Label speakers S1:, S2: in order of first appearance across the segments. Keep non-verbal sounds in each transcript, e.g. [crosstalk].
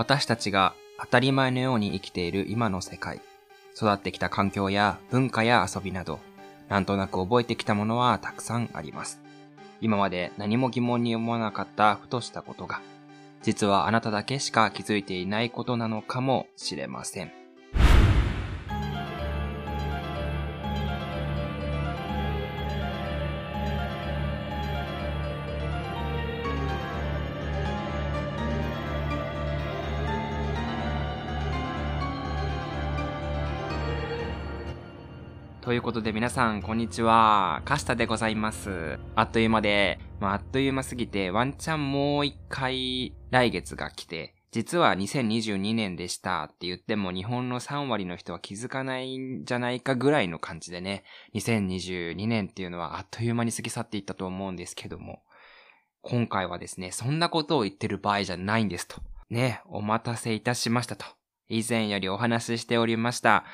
S1: 私たちが当たり前のように生きている今の世界、育ってきた環境や文化や遊びなど、なんとなく覚えてきたものはたくさんあります。今まで何も疑問に思わなかったふとしたことが、実はあなただけしか気づいていないことなのかもしれません。ということで皆さん、こんにちは。カスタでございます。あっという間で、まあ、あっという間すぎて、ワンチャンもう一回来月が来て、実は2022年でしたって言っても日本の3割の人は気づかないんじゃないかぐらいの感じでね、2022年っていうのはあっという間に過ぎ去っていったと思うんですけども、今回はですね、そんなことを言ってる場合じゃないんですと。ね、お待たせいたしましたと。以前よりお話ししておりました。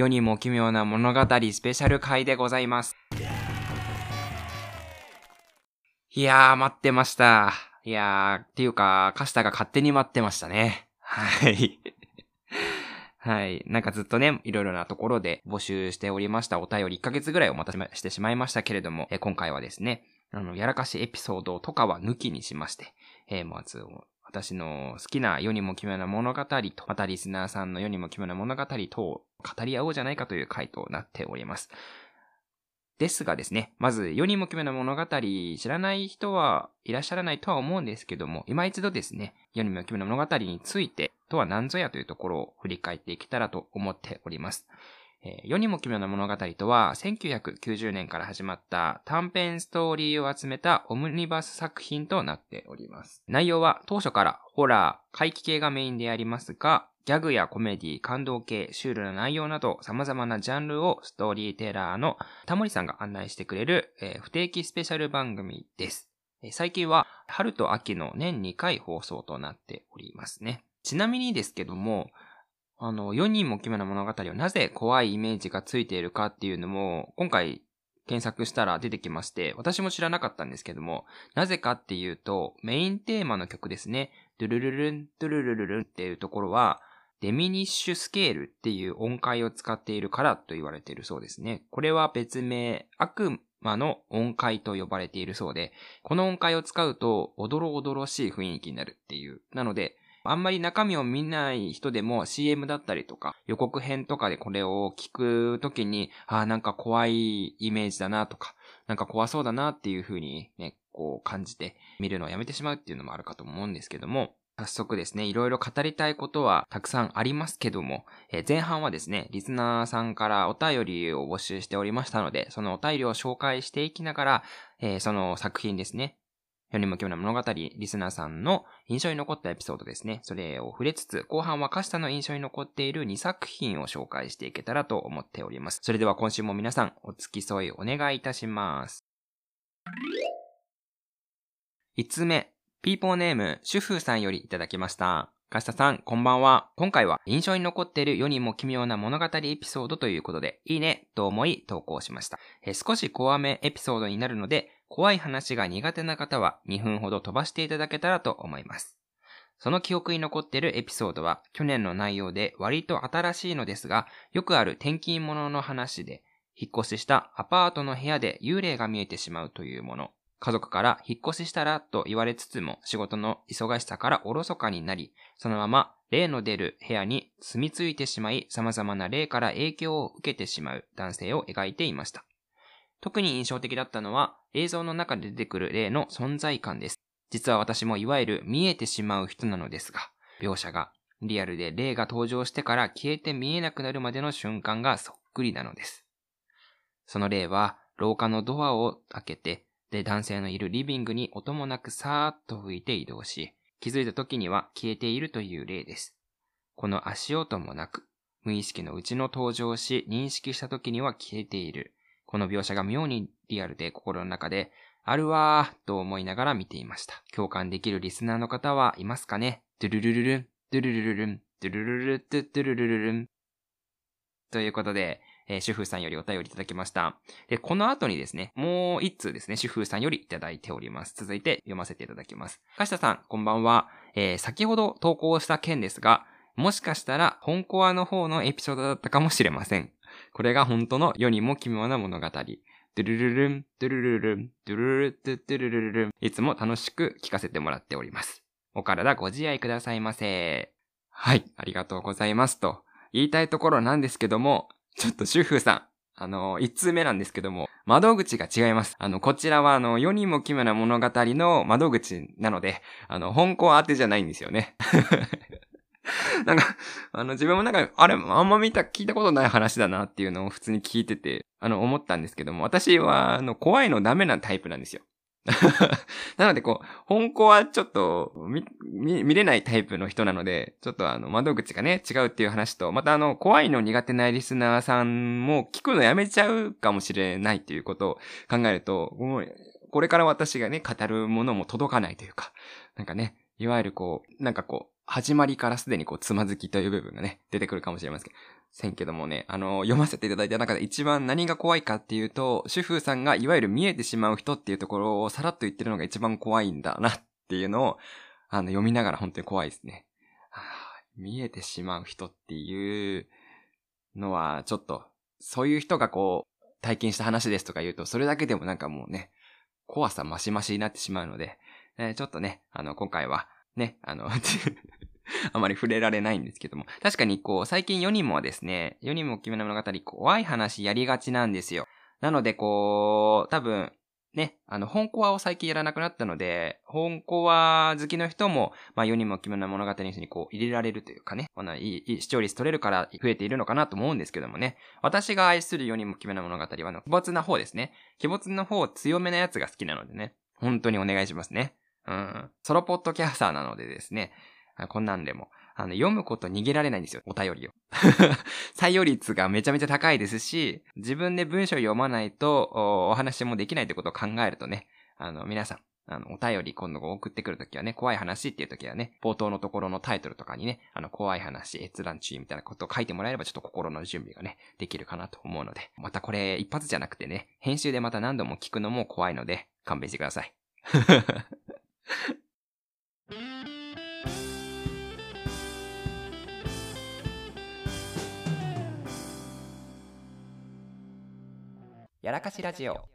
S1: 世にも奇妙な物語スペシャル回でございます。いやー、待ってました。いやー、っていうか、カスタが勝手に待ってましたね。はい。はい。なんかずっとね、いろいろなところで募集しておりましたお便り1ヶ月ぐらいお待たせしてしまいましたけれども、え今回はですね、あの、やらかしエピソードとかは抜きにしまして、えー、まず、私の好きな世にも奇妙な物語と、またリスナーさんの世にも奇妙な物語とを語り合おうじゃないかという回となっております。ですがですね、まず世にも奇妙な物語知らない人はいらっしゃらないとは思うんですけども、今一度ですね、世にも奇妙な物語についてとは何ぞやというところを振り返っていけたらと思っております。えー、世にも奇妙な物語とは、1990年から始まった短編ストーリーを集めたオムニバス作品となっております。内容は当初からホラー、怪奇系がメインでありますが、ギャグやコメディ、感動系、シュールな内容など様々なジャンルをストーリーテラーのタモリさんが案内してくれる、えー、不定期スペシャル番組です。最近は春と秋の年2回放送となっておりますね。ちなみにですけども、あの、4人も奇妙な物語はなぜ怖いイメージがついているかっていうのも、今回検索したら出てきまして、私も知らなかったんですけども、なぜかっていうと、メインテーマの曲ですね、ドゥルルルン、ドゥルルルルンっていうところは、デミニッシュスケールっていう音階を使っているからと言われているそうですね。これは別名、悪魔の音階と呼ばれているそうで、この音階を使うと、おどろおどろしい雰囲気になるっていう。なので、あんまり中身を見ない人でも CM だったりとか予告編とかでこれを聞くときに、ああ、なんか怖いイメージだなとか、なんか怖そうだなっていう風にね、こう感じて見るのをやめてしまうっていうのもあるかと思うんですけども、早速ですね、いろいろ語りたいことはたくさんありますけども、えー、前半はですね、リスナーさんからお便りを募集しておりましたので、そのお便りを紹介していきながら、えー、その作品ですね、世にも奇妙な物語、リスナーさんの印象に残ったエピソードですね。それを触れつつ、後半はカスタの印象に残っている2作品を紹介していけたらと思っております。それでは今週も皆さん、お付き添いお願いいたします。5つ目、ピーポーネーム、主婦さんよりいただきました。カスタさん、こんばんは。今回は印象に残っている世にも奇妙な物語エピソードということで、いいね、と思い投稿しました。え少し怖めエピソードになるので、怖い話が苦手な方は2分ほど飛ばしていただけたらと思います。その記憶に残っているエピソードは去年の内容で割と新しいのですが、よくある転勤者の話で、引っ越ししたアパートの部屋で幽霊が見えてしまうというもの。家族から引っ越ししたらと言われつつも仕事の忙しさからおろそかになり、そのまま霊の出る部屋に住み着いてしまい様々な霊から影響を受けてしまう男性を描いていました。特に印象的だったのは映像の中で出てくる霊の存在感です。実は私もいわゆる見えてしまう人なのですが、描写がリアルで霊が登場してから消えて見えなくなるまでの瞬間がそっくりなのです。その霊は廊下のドアを開けて、で男性のいるリビングに音もなくさーっと吹いて移動し、気づいた時には消えているという霊です。この足音もなく、無意識のうちの登場し、認識した時には消えている。この描写が妙にリアルで心の中で、あるわーと思いながら見ていました。共感できるリスナーの方はいますかね？ドゥルルルルン、ドゥルルルルン、ドゥルルルルドゥルルルルン。ということで、えー、主婦さんよりお便りいただきました。で、この後にですね、もう一通ですね、主婦さんよりいただいております。続いて読ませていただきます。かしたさん、こんばんは。えー、先ほど投稿した件ですが、もしかしたら、本コアの方のエピソードだったかもしれません。これが本当の世にも奇妙な物語。ドゥルルルン、ドゥルルルン、ドゥルルドゥドゥルルルン。いつも楽しく聞かせてもらっております。お体ご自愛くださいませ。はい、ありがとうございますと。言いたいところなんですけども、ちょっと主婦さん、あの、一通目なんですけども、窓口が違います。あの、こちらはあの、世にも奇妙な物語の窓口なので、あの、本校当てじゃないんですよね。[laughs] なんか、あの、自分もなんか、あれ、あんま見た、聞いたことない話だなっていうのを普通に聞いてて、あの、思ったんですけども、私は、あの、怖いのダメなタイプなんですよ。[laughs] なので、こう、本校はちょっと見、見、見れないタイプの人なので、ちょっとあの、窓口がね、違うっていう話と、またあの、怖いの苦手なリスナーさんも聞くのやめちゃうかもしれないっていうことを考えると、もう、これから私がね、語るものも届かないというか、なんかね、いわゆるこう、なんかこう、始まりからすでにこう、つまずきという部分がね、出てくるかもしれませんせんけどもね、あの、読ませていただいた中で一番何が怖いかっていうと、主婦さんがいわゆる見えてしまう人っていうところをさらっと言ってるのが一番怖いんだなっていうのを、あの、読みながら本当に怖いですね。見えてしまう人っていうのは、ちょっと、そういう人がこう、体験した話ですとか言うと、それだけでもなんかもうね、怖さ増し増しになってしまうので、えー、ちょっとね、あの、今回は、ね、あの [laughs] [laughs] あまり触れられないんですけども。確かにこう、最近世にもはですね、世にも奇妙な物語、怖い話やりがちなんですよ。なのでこう、多分、ね、あの、本コアを最近やらなくなったので、本コア好きの人も、まあ、世にも奇妙な物語にこう、入れられるというかね、このいい視聴率取れるから増えているのかなと思うんですけどもね。私が愛する世にも奇妙な物語は、あの、奇没な方ですね。奇没の方強めなやつが好きなのでね。本当にお願いしますね。うん。ソロポッドキャスターなのでですね。こんなんでも。あの、読むこと逃げられないんですよ。お便りを。[laughs] 採用率がめちゃめちゃ高いですし、自分で文章読まないとお話もできないってことを考えるとね、あの、皆さん、あの、お便り今度送ってくるときはね、怖い話っていうときはね、冒頭のところのタイトルとかにね、あの、怖い話、閲覧注意みたいなことを書いてもらえればちょっと心の準備がね、できるかなと思うので、またこれ一発じゃなくてね、編集でまた何度も聞くのも怖いので、勘弁してください。[laughs] やらかしラジオ。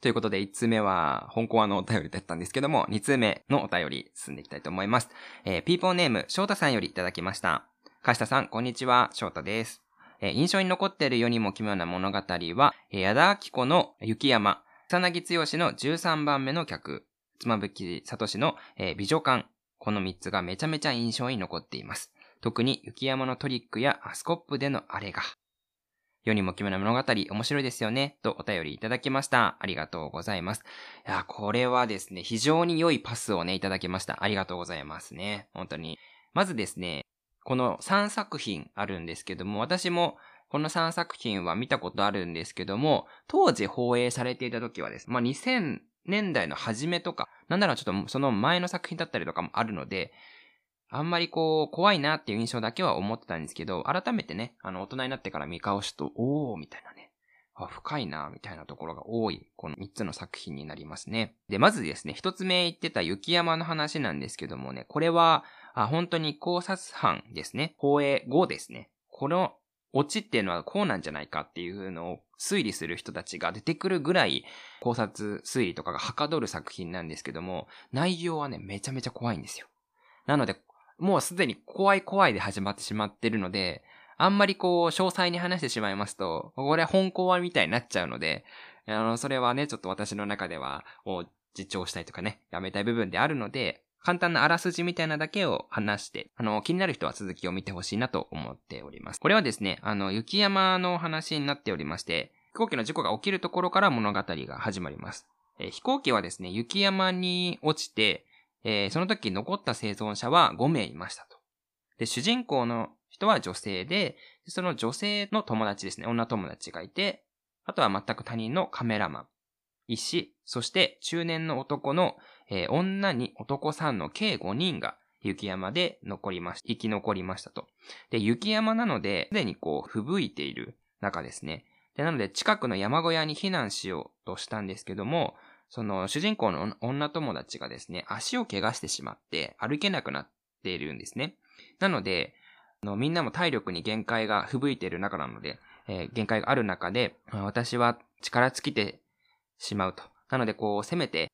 S1: ということで、1通目は、本コアのお便りだったんですけども、2通目のお便り進んでいきたいと思います。えー、ピーポーネーム、翔太さんよりいただきました。かしたさん、こんにちは、翔太です。えー、印象に残っている世にも奇妙な物語は、えー、矢田明子の雪山、草薙剛の13番目の客、妻夫木聡の、えー、美女館、この3つがめちゃめちゃ印象に残っています。特に雪山のトリックやスコップでのあれが、世にも奇妙な物語、面白いですよね、とお便りいただきました。ありがとうございます。いや、これはですね、非常に良いパスをね、いただきました。ありがとうございますね。本当に。まずですね、この3作品あるんですけども、私もこの3作品は見たことあるんですけども、当時放映されていた時はですね、まあ、2000年代の初めとか、なんならちょっとその前の作品だったりとかもあるので、あんまりこう、怖いなっていう印象だけは思ってたんですけど、改めてね、あの、大人になってから見返すと、おー、みたいなね。あ、深いな、みたいなところが多い、この3つの作品になりますね。で、まずですね、1つ目言ってた雪山の話なんですけどもね、これは、あ本当に考察班ですね。放映後ですね。このオチっていうのはこうなんじゃないかっていうのを推理する人たちが出てくるぐらい考察推理とかがはかどる作品なんですけども、内容はね、めちゃめちゃ怖いんですよ。なので、もうすでに怖い怖いで始まってしまってるので、あんまりこう、詳細に話してしまいますと、これ本コアみたいになっちゃうので、あの、それはね、ちょっと私の中では、を実調したいとかね、やめたい部分であるので、簡単なあらすじみたいなだけを話して、あの、気になる人は続きを見てほしいなと思っております。これはですね、あの、雪山の話になっておりまして、飛行機の事故が起きるところから物語が始まります。え、飛行機はですね、雪山に落ちて、えー、その時残った生存者は5名いましたと。で、主人公の人は女性で、その女性の友達ですね、女友達がいて、あとは全く他人のカメラマン、医師、そして中年の男の、えー、女に男3の計5人が雪山で残りまし、生き残りましたと。で、雪山なので、すでにこう、吹雪いている。中ですね。で、なので近くの山小屋に避難しようとしたんですけども、その主人公の女友達がですね、足を怪我してしまって歩けなくなっているんですね。なので、あのみんなも体力に限界が吹雪いている中なので、えー、限界がある中で、私は力尽きてしまうと。なので、こう、せめて、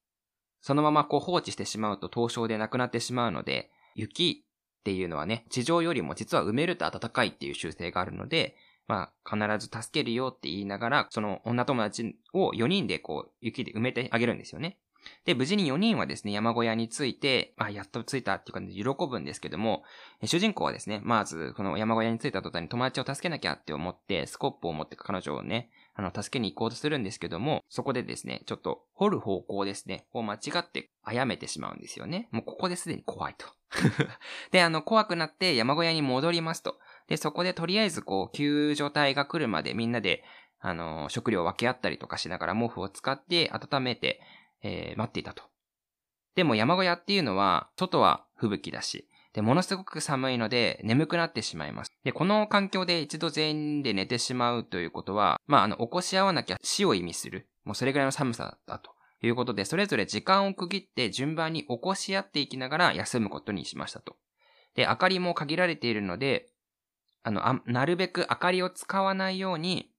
S1: そのままこう放置してしまうと凍傷でなくなってしまうので、雪っていうのはね、地上よりも実は埋めると暖かいっていう習性があるので、まあ、必ず助けるよって言いながら、その女友達を4人でこう、雪で埋めてあげるんですよね。で、無事に4人はですね、山小屋に着いて、あ、やっと着いたっていう感じで喜ぶんですけども、主人公はですね、まず、この山小屋に着いた途端に友達を助けなきゃって思って、スコップを持って彼女をね、あの、助けに行こうとするんですけども、そこでですね、ちょっと掘る方向ですね、を間違って殺めてしまうんですよね。もうここですでに怖いと。[laughs] で、あの、怖くなって山小屋に戻りますと。で、そこでとりあえずこう、救助隊が来るまでみんなで、あの、食料を分け合ったりとかしながら毛布を使って温めて、えー、待っていたと。でも山小屋っていうのは、外は吹雪だし、で、ものすごく寒いので眠くなってしまいます。で、この環境で一度全員で寝てしまうということは、まあ、あの、起こし合わなきゃ死を意味する。もうそれぐらいの寒さだということで、それぞれ時間を区切って順番に起こし合っていきながら休むことにしましたと。で、明かりも限られているので、あの、あなるべく明かりを使わないように、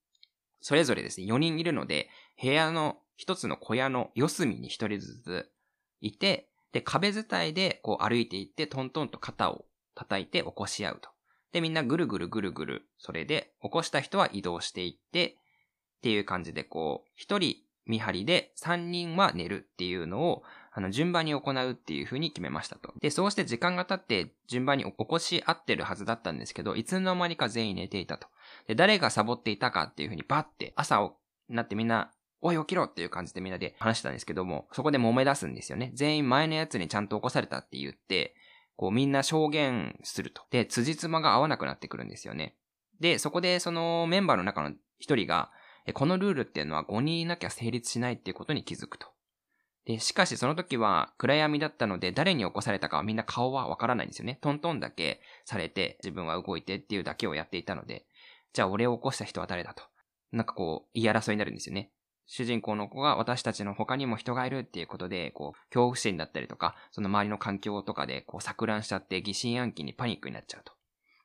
S1: それぞれですね、4人いるので、部屋の一つの小屋の四隅に一人ずついて、で、壁伝いでこう歩いていって、トントンと肩を叩いて起こし合うと。で、みんなぐるぐるぐるぐる、それで起こした人は移動していって、っていう感じでこう、一人見張りで三人は寝るっていうのを、あの、順番に行うっていう風に決めましたと。で、そうして時間が経って順番に起こし合ってるはずだったんですけど、いつの間にか全員寝ていたと。で、誰がサボっていたかっていう風にバッて朝をなってみんなおい起きろっていう感じでみんなで話したんですけども、そこで揉め出すんですよね。全員前のやつにちゃんと起こされたって言って、こうみんな証言すると。で、辻褄が合わなくなってくるんですよね。で、そこでそのメンバーの中の一人が、このルールっていうのは5人いなきゃ成立しないっていうことに気づくと。で、しかしその時は暗闇だったので誰に起こされたかはみんな顔はわからないんですよね。トントンだけされて自分は動いてっていうだけをやっていたので、じゃあ俺を起こした人は誰だと。なんかこう、言い争いになるんですよね。主人公の子が私たちの他にも人がいるっていうことで、こう、恐怖心だったりとか、その周りの環境とかで、こう、錯乱しちゃって疑心暗鬼にパニックになっちゃうと。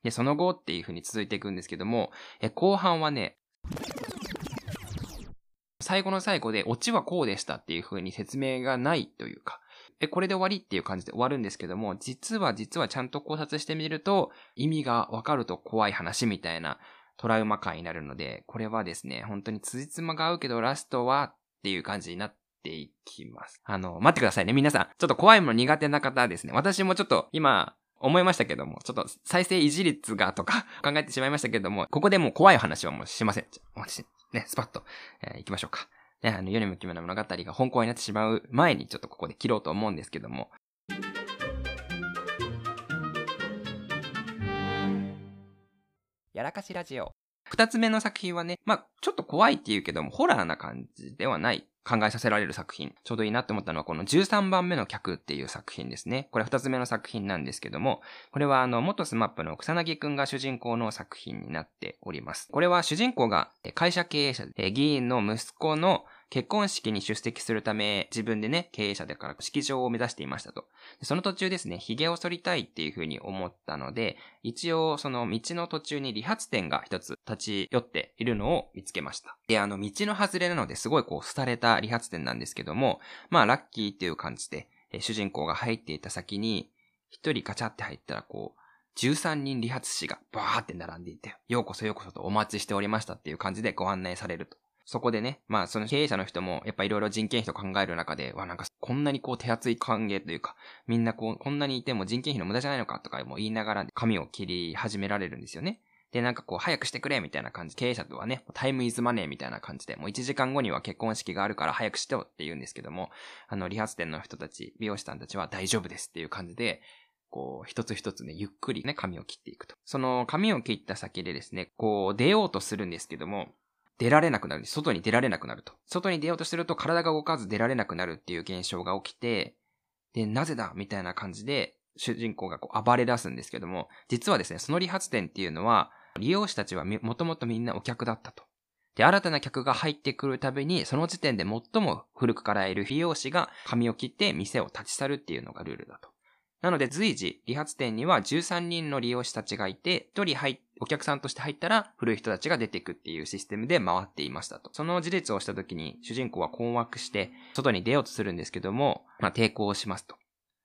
S1: で、その後っていう風に続いていくんですけども、え、後半はね、最後の最後で、オチはこうでしたっていう風に説明がないというか、え、これで終わりっていう感じで終わるんですけども、実は実はちゃんと考察してみると、意味がわかると怖い話みたいなトラウマ感になるので、これはですね、本当に辻褄が合うけどラストはっていう感じになっていきます。あの、待ってくださいね。皆さん。ちょっと怖いもの苦手な方ですね。私もちょっと今、思いましたけども、ちょっと再生維持率がとか [laughs] 考えてしまいましたけども、ここでもう怖い話はもうしません。ね、スパッと、えー、行きましょうか。ね、あの、世にも奇妙な物語が本校になってしまう前にちょっとここで切ろうと思うんですけども。やらかしラジオ。二つ目の作品はね、まあ、ちょっと怖いって言うけども、ホラーな感じではない考えさせられる作品。ちょうどいいなって思ったのはこの13番目の客っていう作品ですね。これ二つ目の作品なんですけども、これはあの、元スマップの草薙くんが主人公の作品になっております。これは主人公が会社経営者で、議員の息子の結婚式に出席するため、自分でね、経営者だから式場を目指していましたと。その途中ですね、髭を剃りたいっていう風に思ったので、一応その道の途中に理髪店が一つ立ち寄っているのを見つけました。で、あの道の外れなのですごいこう廃れた理髪店なんですけども、まあラッキーっていう感じで、主人公が入っていた先に、一人カチャって入ったらこう、13人理髪師がバーって並んでいて、ようこそようこそとお待ちしておりましたっていう感じでご案内されると。そこでね、まあその経営者の人もやっぱいろいろ人件費と考える中で、わ、なんかこんなにこう手厚い歓迎というか、みんなこう、こんなにいても人件費の無駄じゃないのかとかも言いながら髪を切り始められるんですよね。で、なんかこう、早くしてくれみたいな感じ。経営者とはね、タイムイズマネーみたいな感じで、もう1時間後には結婚式があるから早くしてよって言うんですけども、あの、理髪店の人たち、美容師さんたちは大丈夫ですっていう感じで、こう、一つ一つね、ゆっくりね、髪を切っていくと。その髪を切った先でですね、こう、出ようとするんですけども、出られなくなる。外に出られなくなると。外に出ようとしてると体が動かず出られなくなるっていう現象が起きて、で、なぜだみたいな感じで、主人公がこう暴れ出すんですけども、実はですね、その理髪店っていうのは、利用者たちはもともとみんなお客だったと。で、新たな客が入ってくるたびに、その時点で最も古くからいる利用士が髪を切って店を立ち去るっていうのがルールだと。なので随時、理髪店には13人の利用者たちがいて、1人入お客さんとして入ったら古い人たちが出てくっていうシステムで回っていましたと。その事実をした時に主人公は困惑して外に出ようとするんですけども、まあ抵抗しますと。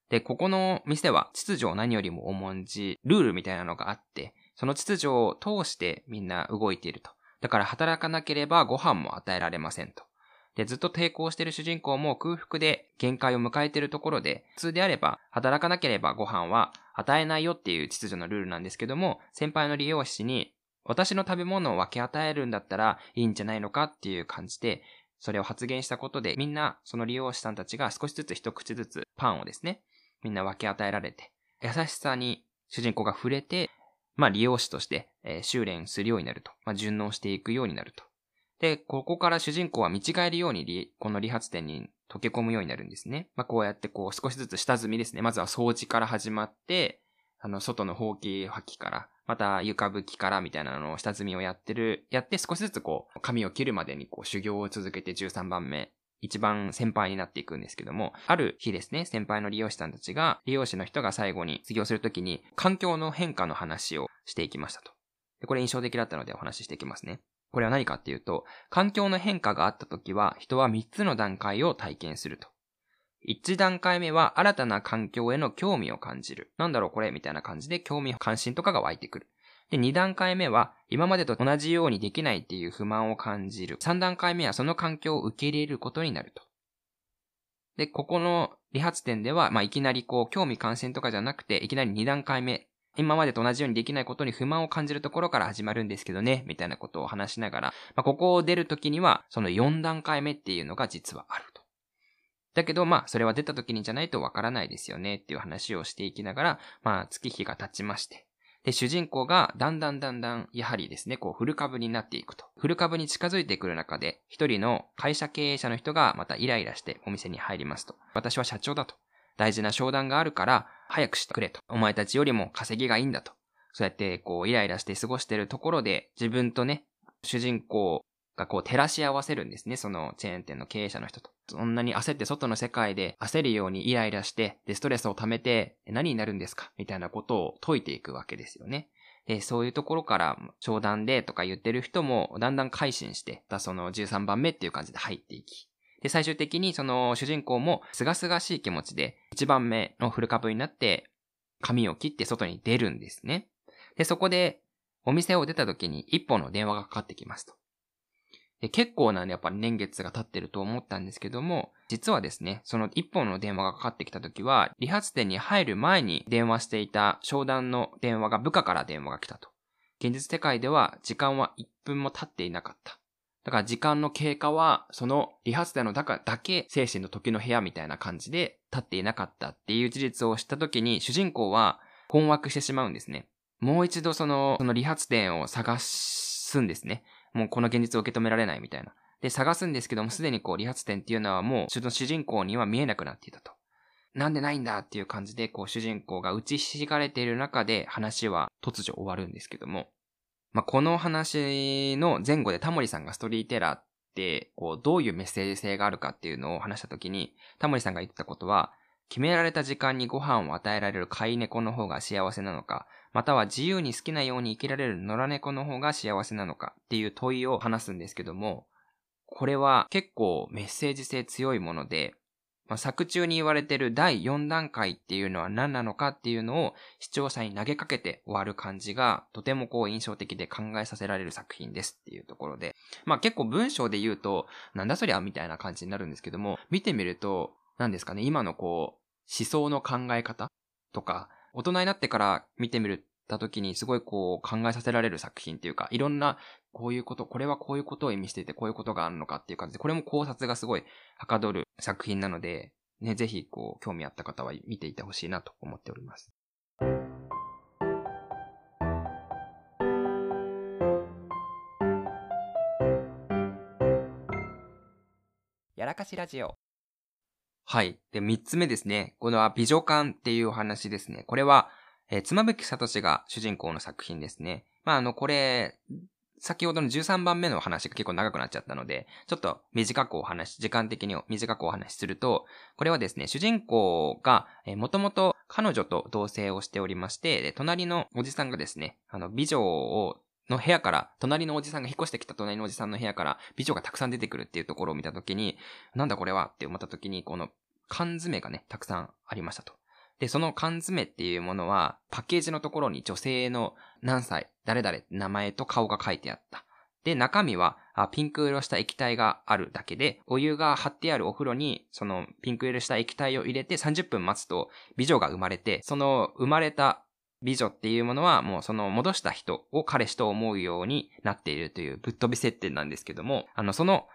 S1: で、ここの店は秩序を何よりも重んじ、ルールみたいなのがあって、その秩序を通してみんな動いていると。だから働かなければご飯も与えられませんと。で、ずっと抵抗してる主人公も空腹で限界を迎えてるところで、普通であれば働かなければご飯は与えないよっていう秩序のルールなんですけども、先輩の利用士に私の食べ物を分け与えるんだったらいいんじゃないのか？っていう感じで、それを発言したことで、みんなその利用者さんたちが少しずつ一口ずつパンをですね、みんな分け与えられて、優しさに主人公が触れて、まあ利用士として、えー、修練するようになると。まあ順応していくようになると。で、ここから主人公は見違えるようにこの理髪店に溶け込むようになるんですね。まあこうやってこう少しずつ下積みですね。まずは掃除から始まって、あの、外のほうき履きから、また床拭きからみたいなのを下積みをやってる、やって少しずつこう、髪を切るまでにこう修行を続けて13番目一番先輩になっていくんですけども、ある日ですね、先輩の利用者さんたちが、利用者の人が最後に卒業するときに、環境の変化の話をしていきましたと。これ印象的だったのでお話ししていきますね。これは何かっていうと、環境の変化があったときは、人は3つの段階を体験すると。1段階目は新たな環境への興味を感じる。なんだろうこれみたいな感じで興味、関心とかが湧いてくる。で、2段階目は、今までと同じようにできないっていう不満を感じる。3段階目はその環境を受け入れることになると。で、ここの理髪店では、まあ、いきなりこう、興味関心とかじゃなくて、いきなり2段階目、今までと同じようにできないことに不満を感じるところから始まるんですけどね、みたいなことを話しながら、まあ、ここを出るときには、その4段階目っていうのが実はあると。だけど、まあ、それは出た時にじゃないとわからないですよねっていう話をしていきながら、まあ、月日が経ちまして。で、主人公がだんだんだんだん、やはりですね、こう、フル株になっていくと。フル株に近づいてくる中で、一人の会社経営者の人がまたイライラしてお店に入りますと。私は社長だと。大事な商談があるから、早くしてくれと。お前たちよりも稼ぎがいいんだと。そうやって、こう、イライラして過ごしてるところで、自分とね、主人公がこう照らし合わせるんですね。そのチェーン店の経営者の人と。そんなに焦って外の世界で焦るようにイライラして、で、ストレスを溜めて何になるんですか？みたいなことを解いていくわけですよね。で、そういうところから商談でとか言ってる人もだんだん改心して、その13番目っていう感じで入っていき。で、最終的にその主人公も清々しい気持ちで1番目のフル株になって髪を切って外に出るんですね。で、そこでお店を出た時に一本の電話がかかってきますと。で結構な、ね、やっぱり年月が経ってると思ったんですけども、実はですね、その一本の電話がかかってきた時は、理髪店に入る前に電話していた商談の電話が部下から電話が来たと。現実世界では時間は1分も経っていなかった。だから時間の経過は、その理髪店の中だけ精神の時の部屋みたいな感じで経っていなかったっていう事実を知った時に主人公は困惑してしまうんですね。もう一度その、その理髪店を探すんですね。もうこの現実を受け止められないみたいな。で、探すんですけども、すでにこう、理髪店っていうのはもう、主人公には見えなくなっていたと。なんでないんだっていう感じで、こう、主人公が打ちひしがれている中で、話は突如終わるんですけども、まあ、この話の前後でタモリさんがストーリーテラーって、こう、どういうメッセージ性があるかっていうのを話したときに、タモリさんが言ってたことは、決められた時間にご飯を与えられる飼い猫の方が幸せなのか、または自由に好きなように生きられる野良猫の方が幸せなのかっていう問いを話すんですけども、これは結構メッセージ性強いもので、まあ、作中に言われてる第4段階っていうのは何なのかっていうのを視聴者に投げかけて終わる感じがとてもこう印象的で考えさせられる作品ですっていうところで、まあ結構文章で言うとなんだそりゃみたいな感じになるんですけども、見てみると何ですかね、今のこう思想の考え方とか、大人になってから見てみるた時にすごいこう考えさせられる作品っていうか、いろんなこういうこと、これはこういうことを意味していてこういうことがあるのかっていう感じで、これも考察がすごいはかどる作品なので、ね、ぜひこう興味あった方は見ていてほしいなと思っております。やらかしラジオ。はい。で、三つ目ですね。この美女館っていうお話ですね。これは、えー、妻夫木聡が主人公の作品ですね。まあ、あの、これ、先ほどの13番目の話が結構長くなっちゃったので、ちょっと短くお話し、時間的に短くお話しすると、これはですね、主人公が、えー、もともと彼女と同棲をしておりまして、で、隣のおじさんがですね、あの、美女をの部屋から、隣のおじさんが引っ越してきた隣のおじさんの部屋から美女がたくさん出てくるっていうところを見たときに、なんだこれはって思ったときに、この缶詰がね、たくさんありましたと。で、その缶詰っていうものは、パッケージのところに女性の何歳、誰々名前と顔が書いてあった。で、中身はピンク色した液体があるだけで、お湯が張ってあるお風呂に、そのピンク色した液体を入れて30分待つと美女が生まれて、その生まれた美女っていうものはもうその戻した人を彼氏と思うようになっているというぶっ飛び設定なんですけども、あの、その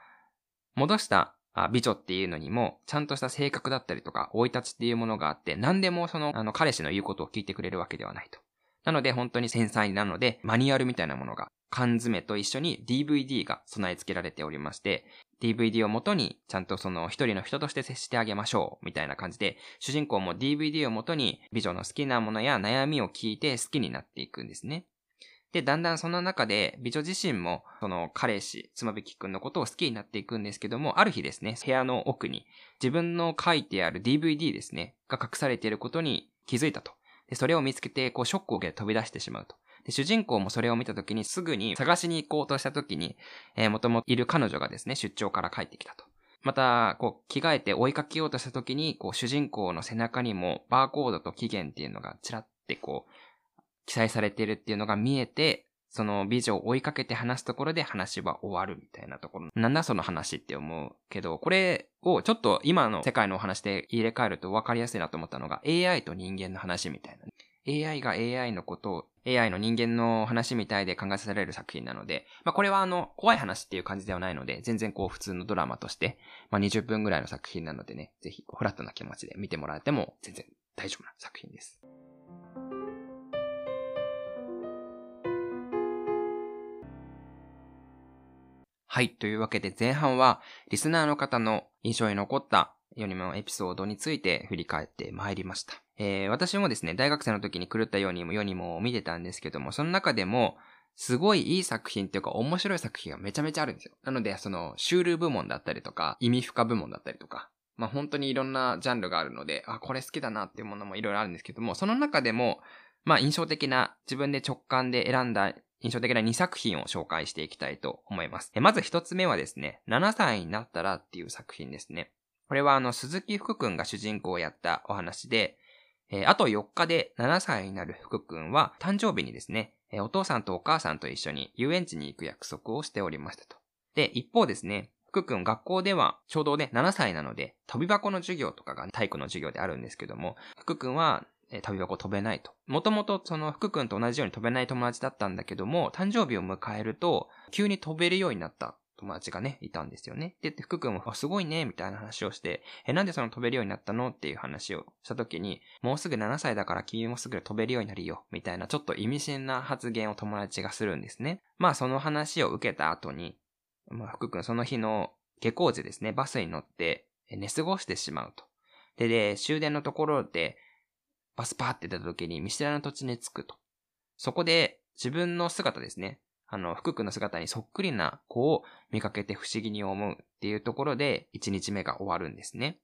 S1: 戻した美女っていうのにも、ちゃんとした性格だったりとか、生い立ちっていうものがあって、何でもその、あの、彼氏の言うことを聞いてくれるわけではないと。なので、本当に繊細なので、マニュアルみたいなものが、缶詰と一緒に DVD が備え付けられておりまして、DVD を元に、ちゃんとその一人の人として接してあげましょう、みたいな感じで、主人公も DVD を元に美女の好きなものや悩みを聞いて好きになっていくんですね。で、だんだんその中で、美女自身も、その彼氏、妻夫木くんのことを好きになっていくんですけども、ある日ですね、部屋の奥に、自分の書いてある DVD ですね、が隠されていることに気づいたと。で、それを見つけて、こう、ショックを受けて飛び出してしまうと。で、主人公もそれを見た時にすぐに探しに行こうとした時に、えー、もともといる彼女がですね、出張から帰ってきたと。また、こう、着替えて追いかけようとした時に、こう、主人公の背中にもバーコードと期限っていうのがちらってこう、記載されているっていうのが見えて、その美女を追いかけて話すところで話は終わるみたいなところ。なんだその話って思うけど、これをちょっと今の世界のお話で入れ替えると分かりやすいなと思ったのが AI と人間の話みたいな。AI が AI のことを AI の人間の話みたいで考えさせられる作品なので、まあこれはあの、怖い話っていう感じではないので、全然こう普通のドラマとして、まあ20分ぐらいの作品なのでね、ぜひフラットな気持ちで見てもらえても全然大丈夫な作品です。はい。というわけで前半は、リスナーの方の印象に残った世にもエピソードについて振り返ってまいりました。えー、私もですね、大学生の時に狂ったようにも世にも見てたんですけども、その中でも、すごいいい作品っていうか面白い作品がめちゃめちゃあるんですよ。なので、その、シュール部門だったりとか、意味深部門だったりとか、まあ本当にいろんなジャンルがあるので、あ、これ好きだなっていうものもいろいろあるんですけども、その中でも、まあ印象的な、自分で直感で選んだ印象的な2作品を紹介していきたいと思います。まず1つ目はですね、7歳になったらっていう作品ですね。これはあの、鈴木福くんが主人公をやったお話で、えー、あと4日で7歳になる福くんは、誕生日にですね、え、お父さんとお母さんと一緒に遊園地に行く約束をしておりましたと。で、一方ですね、福くん学校ではちょうどね、7歳なので、飛び箱の授業とかが、体育の授業であるんですけども、福くんはえ飛び箱飛べないと。もともとその福君と同じように飛べない友達だったんだけども、誕生日を迎えると、急に飛べるようになった友達がね、いたんですよね。で、福君も、すごいね、みたいな話をして、え、なんでその飛べるようになったの？っていう話をした時に、もうすぐ7歳だから君もすぐ飛べるようになるよ、みたいなちょっと意味深な発言を友達がするんですね。まあその話を受けた後に、まあ福君その日の下校時ですね、バスに乗って寝過ごしてしまうと。で、で、終電のところで、バスパーって出た時に見知らぬ土地に着くと。そこで自分の姿ですね。あの、福君の姿にそっくりな子を見かけて不思議に思うっていうところで1日目が終わるんですね。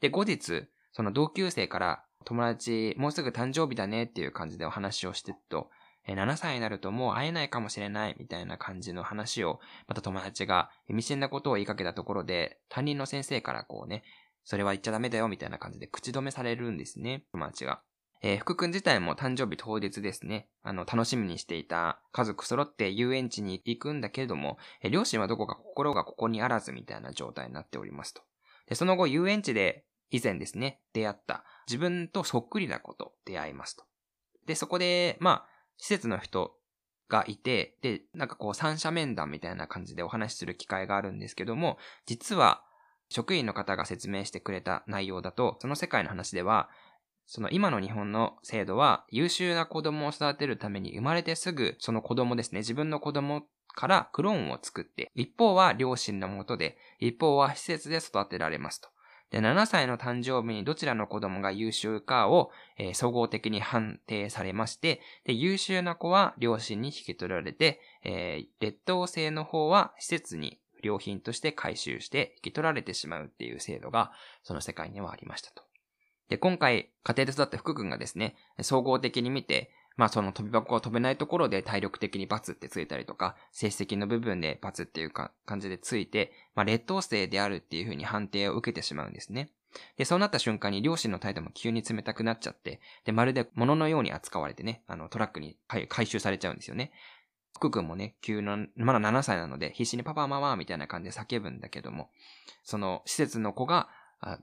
S1: で、後日、その同級生から友達、もうすぐ誕生日だねっていう感じでお話をしてると、7歳になるともう会えないかもしれないみたいな感じの話を、また友達が意味深なことを言いかけたところで、担任の先生からこうね、それは言っちゃダメだよみたいな感じで口止めされるんですね、友達が。えー、福くん自体も誕生日当日ですね、あの、楽しみにしていた家族揃って遊園地に行くんだけれども、えー、両親はどこか心がここにあらずみたいな状態になっておりますと。で、その後遊園地で以前ですね、出会った自分とそっくりな子と出会いますと。で、そこで、まあ、施設の人がいて、で、なんかこう三者面談みたいな感じでお話しする機会があるんですけども、実は職員の方が説明してくれた内容だと、その世界の話では、その今の日本の制度は優秀な子供を育てるために生まれてすぐその子供ですね、自分の子供からクローンを作って、一方は両親のもとで、一方は施設で育てられますと。で、7歳の誕生日にどちらの子供が優秀かを、えー、総合的に判定されまして、で、優秀な子は両親に引き取られて、えー、劣等生の方は施設に良品として回収して引き取られてしまうっていう制度が、その世界にはありましたと。で、今回、家庭で育った福君がですね、総合的に見て、まあその飛び箱を飛べないところで体力的にバツってついたりとか、成績の部分でバツっていうか感じでついて、まあ劣等生であるっていう風に判定を受けてしまうんですね。で、そうなった瞬間に両親の態度も急に冷たくなっちゃって、で、まるで物のように扱われてね、あのトラックに回収されちゃうんですよね。福君もね、急な、まだ7歳なので、必死にパパママみたいな感じで叫ぶんだけども、その施設の子が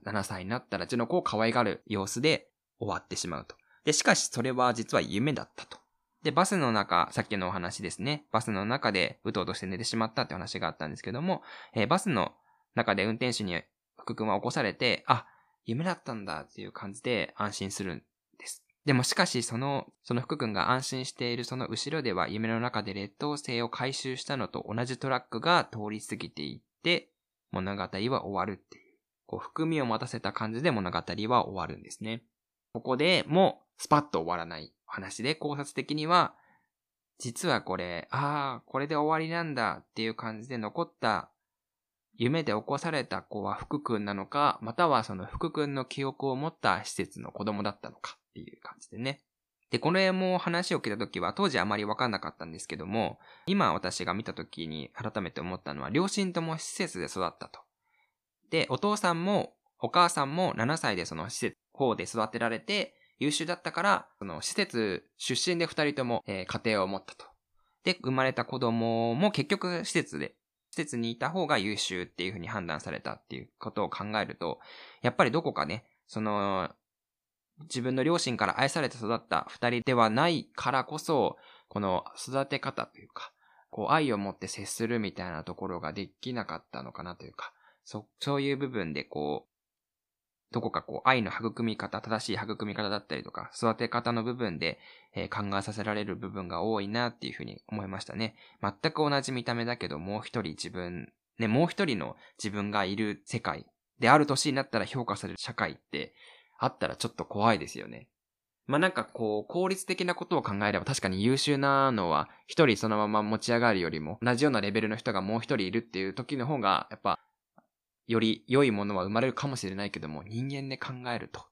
S1: 7歳になったらうちの子を可愛がる様子で終わってしまうと。で、しかしそれは実は夢だったと。で、バスの中、さっきのお話ですね。バスの中でうとうとして寝てしまったって話があったんですけども、えー、バスの中で運転手に福君は起こされて、あ、夢だったんだっていう感じで安心するで。もしかし、その、その福君が安心しているその後ろでは夢の中で劣等生を回収したのと同じトラックが通り過ぎていって、物語は終わるっていう、こう、含みを持たせた感じで物語は終わるんですね。ここでもうスパッと終わらない話で考察的には、実はこれ、ああ、これで終わりなんだっていう感じで残った夢で起こされた子は福君なのか、またはその福君の記憶を持った施設の子供だったのかっていう感じでね。で、これも話を聞いた時は当時あまりわかんなかったんですけども、今私が見た時に改めて思ったのは、両親とも施設で育ったと。で、お父さんもお母さんも7歳でその施設、方で育てられて、優秀だったから、その施設出身で二人とも、えー、家庭を持ったと。で、生まれた子供も結局施設で、施設にいた方が優秀っていうふうに判断されたっていうことを考えると、やっぱりどこかね、その、自分の両親から愛されて育った二人ではないからこそ、この育て方というか、こう愛を持って接するみたいなところができなかったのかなというか、そ、そういう部分でこう、どこかこう愛の育み方、正しい育み方だったりとか、育て方の部分で、えー、考えさせられる部分が多いなっていうふうに思いましたね。全く同じ見た目だけど、もう一人自分、ね、もう一人の自分がいる世界である年になったら評価される社会ってあったらちょっと怖いですよね。まあ、なんかこう、効率的なことを考えれば確かに優秀なのは一人そのまま持ち上がるよりも同じようなレベルの人がもう一人いるっていう時の方がやっぱより良いものは生まれるかもしれないけども、人間で考えると、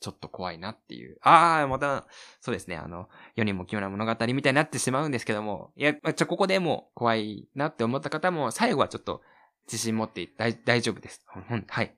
S1: ちょっと怖いなっていう。ああ、また、そうですね、あの、世にも奇妙な物語みたいになってしまうんですけども、いや、ちょ、ここでも怖いなって思った方も、最後はちょっと自信持って大大丈夫です。はい。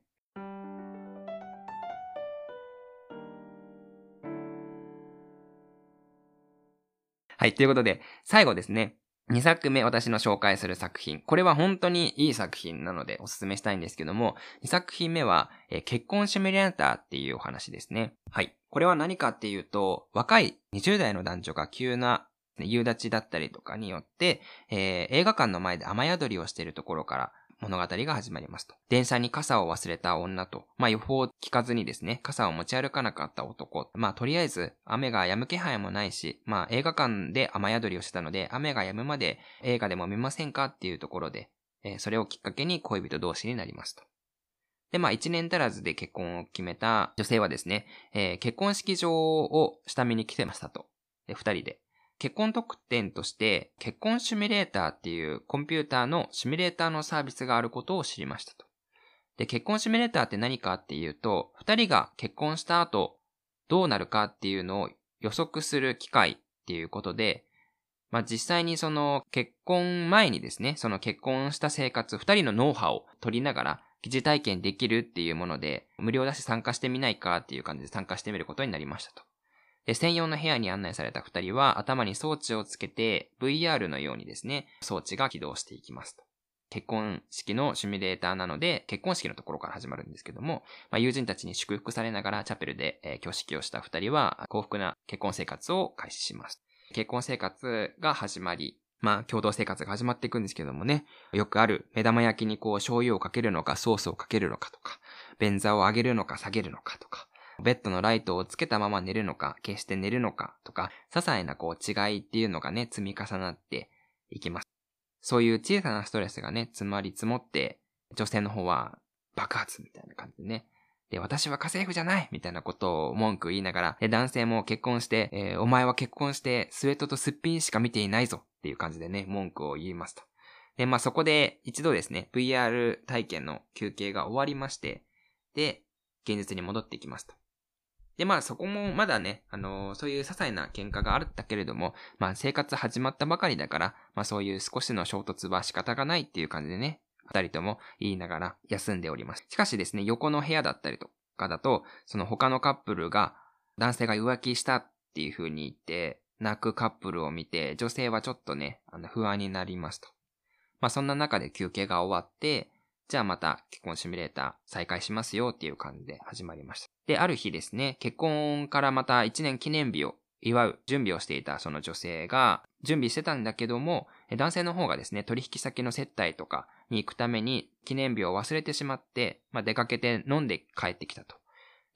S1: はい、ということで、最後ですね。2作目私の紹介する作品。これは本当にいい作品なのでお勧めしたいんですけども、2作品目は、え結婚シミュレーターっていうお話ですね。はい。これは何かっていうと、若い20代の男女が急な夕立ちだったりとかによって、えー、映画館の前で雨宿りをしているところから、物語が始まりますと。電車に傘を忘れた女と、まあ予報を聞かずにですね、傘を持ち歩かなかった男。まあとりあえず雨が止む気配もないし、まあ映画館で雨宿りをしてたので、雨が止むまで映画でも見ませんかっていうところで、えー、それをきっかけに恋人同士になりますと。で、まあ一年足らずで結婚を決めた女性はですね、えー、結婚式場を下見に来てましたと。二人で。結婚特典として結婚シミュレーターっていうコンピューターのシミュレーターのサービスがあることを知りましたと。で、結婚シミュレーターって何かっていうと、二人が結婚した後どうなるかっていうのを予測する機械っていうことで、まあ、実際にその結婚前にですね、その結婚した生活、二人のノウハウを取りながら疑似体験できるっていうもので、無料だし参加してみないかっていう感じで参加してみることになりましたと。専用の部屋に案内された二人は頭に装置をつけて VR のようにですね、装置が起動していきますと。結婚式のシミュレーターなので、結婚式のところから始まるんですけども、まあ、友人たちに祝福されながらチャペルで、えー、挙式をした二人は幸福な結婚生活を開始します。結婚生活が始まり、まあ、共同生活が始まっていくんですけどもね、よくある目玉焼きにこう醤油をかけるのかソースをかけるのかとか、便座を上げるのか下げるのかとか、ベッドのライトをつけたまま寝るのか、消して寝るのかとか、些細なこう違いっていうのがね、積み重なっていきます。そういう小さなストレスがね、積まり積もって、女性の方は爆発みたいな感じでね、で、私は家政婦じゃないみたいなことを文句言いながら、で、男性も結婚して、えー、お前は結婚して、スウェットとすっぴんしか見ていないぞっていう感じでね、文句を言いますと。で、まあ、そこで一度ですね、VR 体験の休憩が終わりまして、で、現実に戻っていきますと。で、まあそこもまだね、あのー、そういう些細な喧嘩があったけれども、まあ生活始まったばかりだから、まあそういう少しの衝突は仕方がないっていう感じでね、二人とも言いながら休んでおります。しかしですね、横の部屋だったりとかだと、その他のカップルが男性が浮気したっていう風に言って、泣くカップルを見て、女性はちょっとね、あの不安になりますと。まあそんな中で休憩が終わって、じゃあまた結婚シミュレーター再開しますよっていう感じで始まりました。で、ある日ですね、結婚からまた1年記念日を祝う準備をしていたその女性が準備してたんだけども、男性の方がですね、取引先の接待とかに行くために記念日を忘れてしまって、まあ、出かけて飲んで帰ってきたと。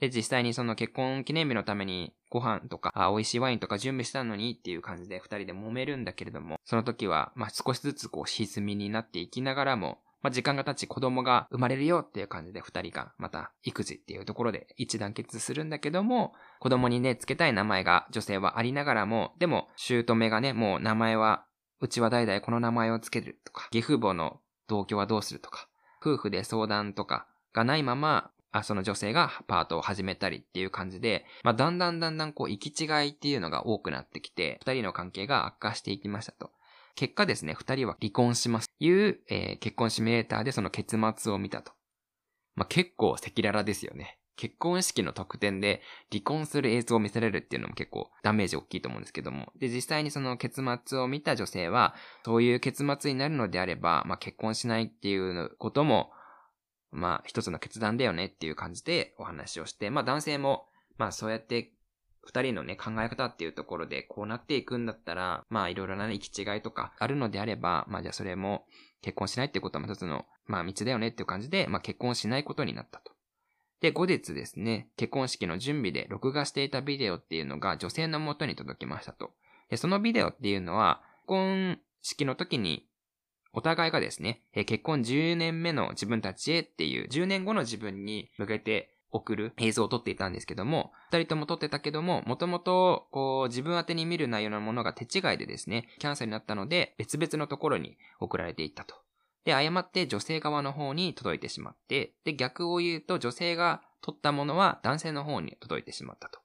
S1: で、実際にその結婚記念日のためにご飯とか、美味しいワインとか準備したのにっていう感じで二人で揉めるんだけれども、その時は、ま、少しずつこう沈みになっていきながらも、まあ、時間が経ち子供が生まれるよっていう感じで二人がまた育児っていうところで一致団結するんだけども、子供にね、付けたい名前が女性はありながらも、でも、姑がね、もう名前は、うちは代々この名前を付けるとか、義父母の同居はどうするとか、夫婦で相談とかがないまま、あ、その女性がパートを始めたりっていう感じで、まあ、だんだんだんだんこう、行き違いっていうのが多くなってきて、二人の関係が悪化していきましたと。結果ですね、二人は離婚します。いう、えー、結婚シミュレーターでその結末を見たと。まあ、結構赤裸々ですよね。結婚式の特典で離婚する映像を見せられるっていうのも結構ダメージ大きいと思うんですけども。で、実際にその結末を見た女性は、そういう結末になるのであれば、まあ、結婚しないっていうことも、まあ、一つの決断だよねっていう感じでお話をして、まあ、男性も、まあ、そうやって二人のね、考え方っていうところでこうなっていくんだったら、まあいろいろなね、行き違いとかあるのであれば、まあじゃあそれも結婚しないっていうことは一つの、まあ道だよねっていう感じで、まあ結婚しないことになったと。で、後日ですね、結婚式の準備で録画していたビデオっていうのが女性の元に届きましたと。で、そのビデオっていうのは、結婚式の時にお互いがですね、結婚10年目の自分たちへっていう10年後の自分に向けて送る映像を撮っていたんですけども、二人とも撮ってたけども、もともと、こう、自分宛てに見る内容のものが手違いでですね、キャンセルになったので、別々のところに送られていったと。で、誤って女性側の方に届いてしまって、で、逆を言うと女性が撮ったものは男性の方に届いてしまったと。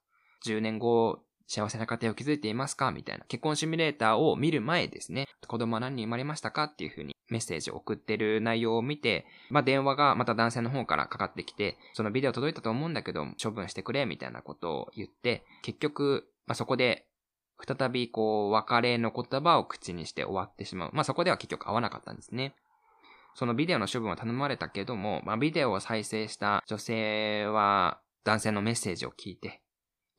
S1: 10年後、幸せな家庭を築いていますか？みたいな。結婚シミュレーターを見る前ですね。子供は何人生まれましたか？っていう風にメッセージを送ってる内容を見て、まあ、電話がまた男性の方からかかってきて、そのビデオ届いたと思うんだけど、処分してくれ、みたいなことを言って、結局、まあ、そこで、再びこう、別れの言葉を口にして終わってしまう。まあ、そこでは結局会わなかったんですね。そのビデオの処分は頼まれたけども、まあ、ビデオを再生した女性は、男性のメッセージを聞いて、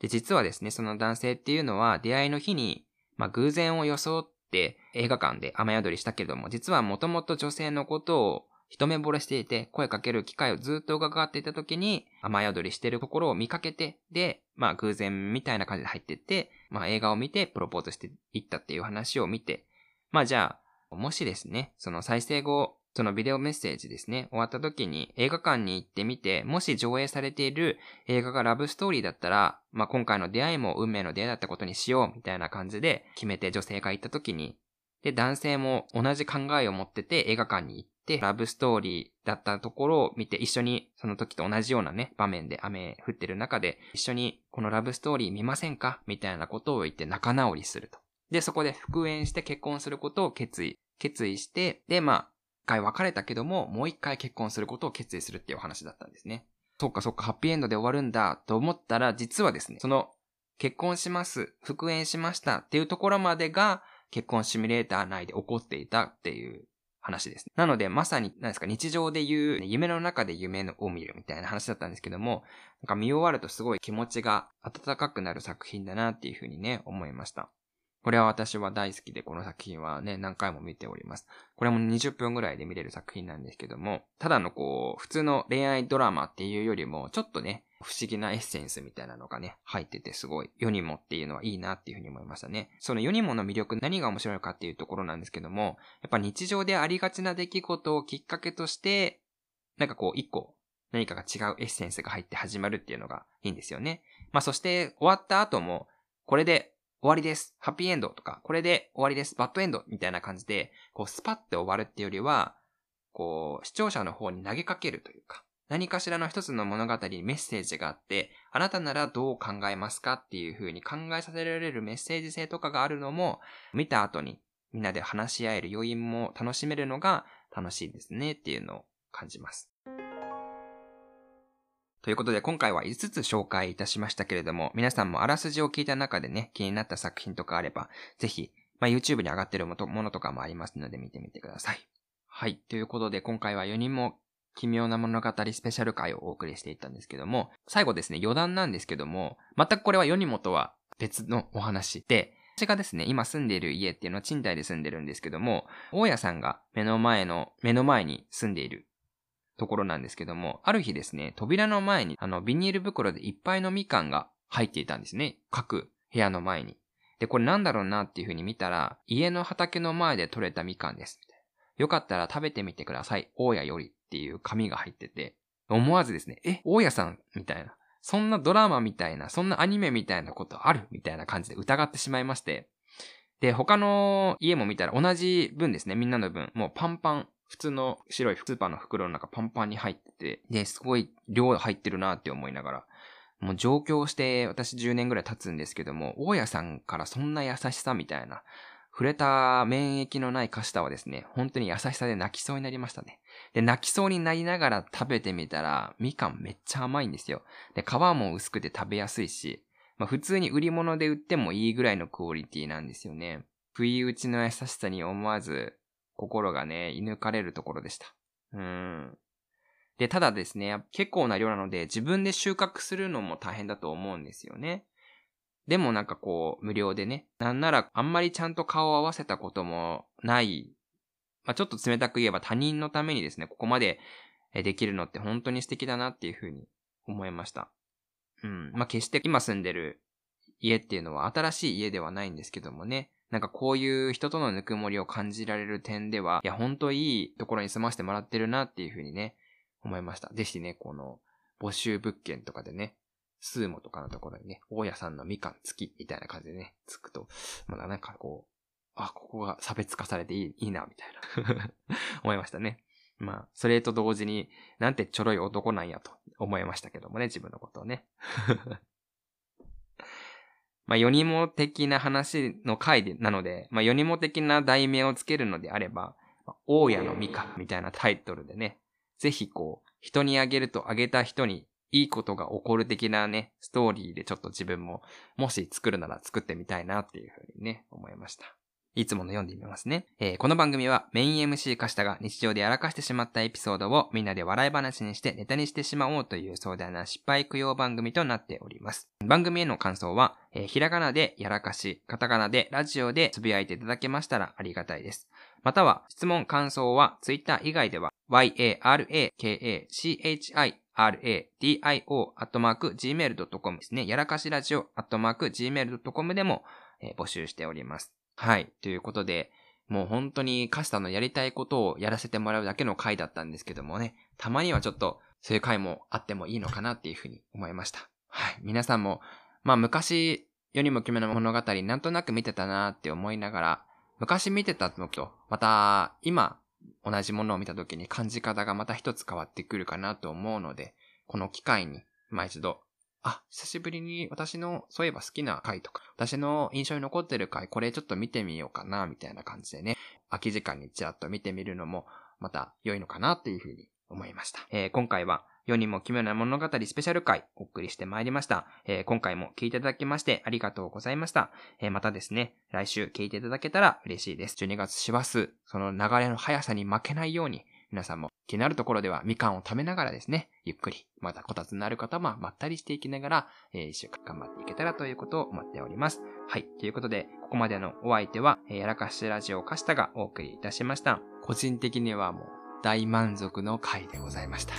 S1: で、実はですね、その男性っていうのは出会いの日に、まあ、偶然を装って映画館で雨宿りしたけれども、実はもともと女性のことを一目惚れしていて、声かける機会をずっと伺っていた時に、雨宿りしてるところを見かけて、で、まあ偶然みたいな感じで入ってって、まあ映画を見てプロポーズしていったっていう話を見て、まあじゃあ、もしですね、その再生後、そのビデオメッセージですね、終わった時に映画館に行ってみて、もし上映されている映画がラブストーリーだったら、まあ、今回の出会いも運命の出会いだったことにしよう、みたいな感じで決めて女性が行った時に、で、男性も同じ考えを持ってて映画館に行って、ラブストーリーだったところを見て一緒にその時と同じようなね、場面で雨降ってる中で一緒にこのラブストーリー見ませんか？みたいなことを言って仲直りすると。で、そこで復縁して結婚することを決意、決意して、で、まあ、回別れたけども、もう一回結婚することを決意するっていうお話だったんですね。そっかそっか、ハッピーエンドで終わるんだと思ったら、実はですね、その、結婚します、復縁しましたっていうところまでが、結婚シミュレーター内で起こっていたっていう話です。なので、まさに、何ですか、日常で言う、夢の中で夢を見るみたいな話だったんですけども、なんか見終わるとすごい気持ちが温かくなる作品だなっていうふうにね、思いました。これは私は大好きで、この作品はね、何回も見ております。これも20分ぐらいで見れる作品なんですけども、ただのこう、普通の恋愛ドラマっていうよりも、ちょっとね、不思議なエッセンスみたいなのがね、入っててすごい、世にもっていうのはいいなっていうふうに思いましたね。その世にもの魅力、何が面白いかっていうところなんですけども、やっぱ日常でありがちな出来事をきっかけとして、なんかこう、一個、何かが違うエッセンスが入って始まるっていうのがいいんですよね。まあそして終わった後も、これで終わりです。ハッピーエンドとか、これで終わりです。バッドエンドみたいな感じで、こうスパッて終わるっていうよりは、こう、視聴者の方に投げかけるというか、何かしらの一つの物語にメッセージがあって、あなたならどう考えますかっていう風に考えさせられるメッセージ性とかがあるのも、見た後にみんなで話し合える余韻も楽しめるのが楽しいですねっていうのを感じます。ということで今回は5つ紹介いたしましたけれども、皆さんもあらすじを聞いた中でね、気になった作品とかあれば、ぜひ、まあ、YouTube に上がってるものとかもありますので見てみてください。はい。ということで今回は4人も奇妙な物語スペシャル回をお送りしていったんですけども、最後ですね、余談なんですけども、全くこれは世にもとは別のお話で、私がですね、今住んでいる家っていうのは賃貸で住んでるんですけども、大家さんが目の前の、目の前に住んでいるところなんですけども、ある日ですね、扉の前に、あの、ビニール袋でいっぱいのみかんが入っていたんですね。各部屋の前に。で、これなんだろうなっていう風に見たら、家の畑の前で採れたみかんです。よかったら食べてみてください。大家よりっていう紙が入ってて、思わずですね、え、大家さんみたいな。そんなドラマみたいな、そんなアニメみたいなことある？みたいな感じで疑ってしまいまして。で、他の家も見たら同じ分ですね、みんなの分、もうパンパン普通の白いスーパーの袋の中パンパンに入ってて、で、すごい量入ってるなって思いながら、もう上京して私10年ぐらい経つんですけども、大家さんからそんな優しさみたいな、触れた免疫のないカシタはですね、本当に優しさで泣きそうになりましたね。で、泣きそうになりながら食べてみたら、みかんめっちゃ甘いんですよ。で、皮も薄くて食べやすいし、まあ普通に売り物で売ってもいいぐらいのクオリティなんですよね。不意打ちの優しさに思わず心がね、射抜かれるところでした。うん。で、ただですね、結構な量なので自分で収穫するのも大変だと思うんですよね。でもなんかこう、無料でね、なんならあんまりちゃんと顔を合わせたこともない、まあ、ちょっと冷たく言えば他人のためにですね、ここまでできるのって本当に素敵だなっていうふうに思いました。うん。まあ、決して今住んでる家っていうのは新しい家ではないんですけどもね、なんかこういう人とのぬくもりを感じられる点では、いや、ほんといいところに住ませてもらってるなっていうふうにね、思いました。ぜひね、この募集物件とかでね、スーモとかのところにね、大家さんのみかん付きみたいな感じでね、つくと、まだなんかこう、あ、ここが差別化されていいいいな、みたいな [laughs] 思いましたね。まあ、それと同時に、なんてちょろい男なんやと思いましたけどもね、自分のことをね。まあ、世にも的な話の回で、なので、まあ、世にも的な題名をつけるのであれば、まあ大家のミカみたいなタイトルでね、ぜひこう、人にあげるとあげた人にいいことが起こる的なね、ストーリーでちょっと自分も、もし作るなら作ってみたいなっていうふうにね、思いました。いつもの読んでみますね。えー、この番組はメイン MC 化したが日常でやらかしてしまったエピソードをみんなで笑い話にしてネタにしてしまおうという壮大な失敗供養番組となっております。番組への感想は、えー、ひらがなでやらかし、カタカナでラジオでつぶやいていただけましたらありがたいです。または、質問、感想は、ツイッター以外では、yarakachii radio.gmail.com ですね。やらかしラジオ gmail.com でも、えー、募集しております。はい。ということで、もう本当にカスタのやりたいことをやらせてもらうだけの回だったんですけどもね、たまにはちょっとそういう回もあってもいいのかなっていうふうに思いました。はい。皆さんも、まあ昔世にも奇妙な物語なんとなく見てたなって思いながら、昔見てたのと、また今同じものを見た時に感じ方がまた一つ変わってくるかなと思うので、この機会に、まあ一度あ、久しぶりに私のそういえば好きな回とか、私の印象に残ってる回、これちょっと見てみようかな、みたいな感じでね、空き時間にちらっと見てみるのも、また良いのかなっていうふうに思いました。えー、今回は、世にも奇妙な物語スペシャル回お送りしてまいりました。えー、今回も聞いていただきましてありがとうございました。えー、またですね、来週聞いていただけたら嬉しいです。12月師走、その流れの速さに負けないように、皆さんも気になるところではみかんを食べながらですね、ゆっくり、またこたつのある方もまったりしていきながら、えー、一週間頑張っていけたらということを思っております。はい。ということで、ここまでのお相手は、えー、やらかしラジオカシタがお送りいたしました。個人的にはもう大満足の回でございました。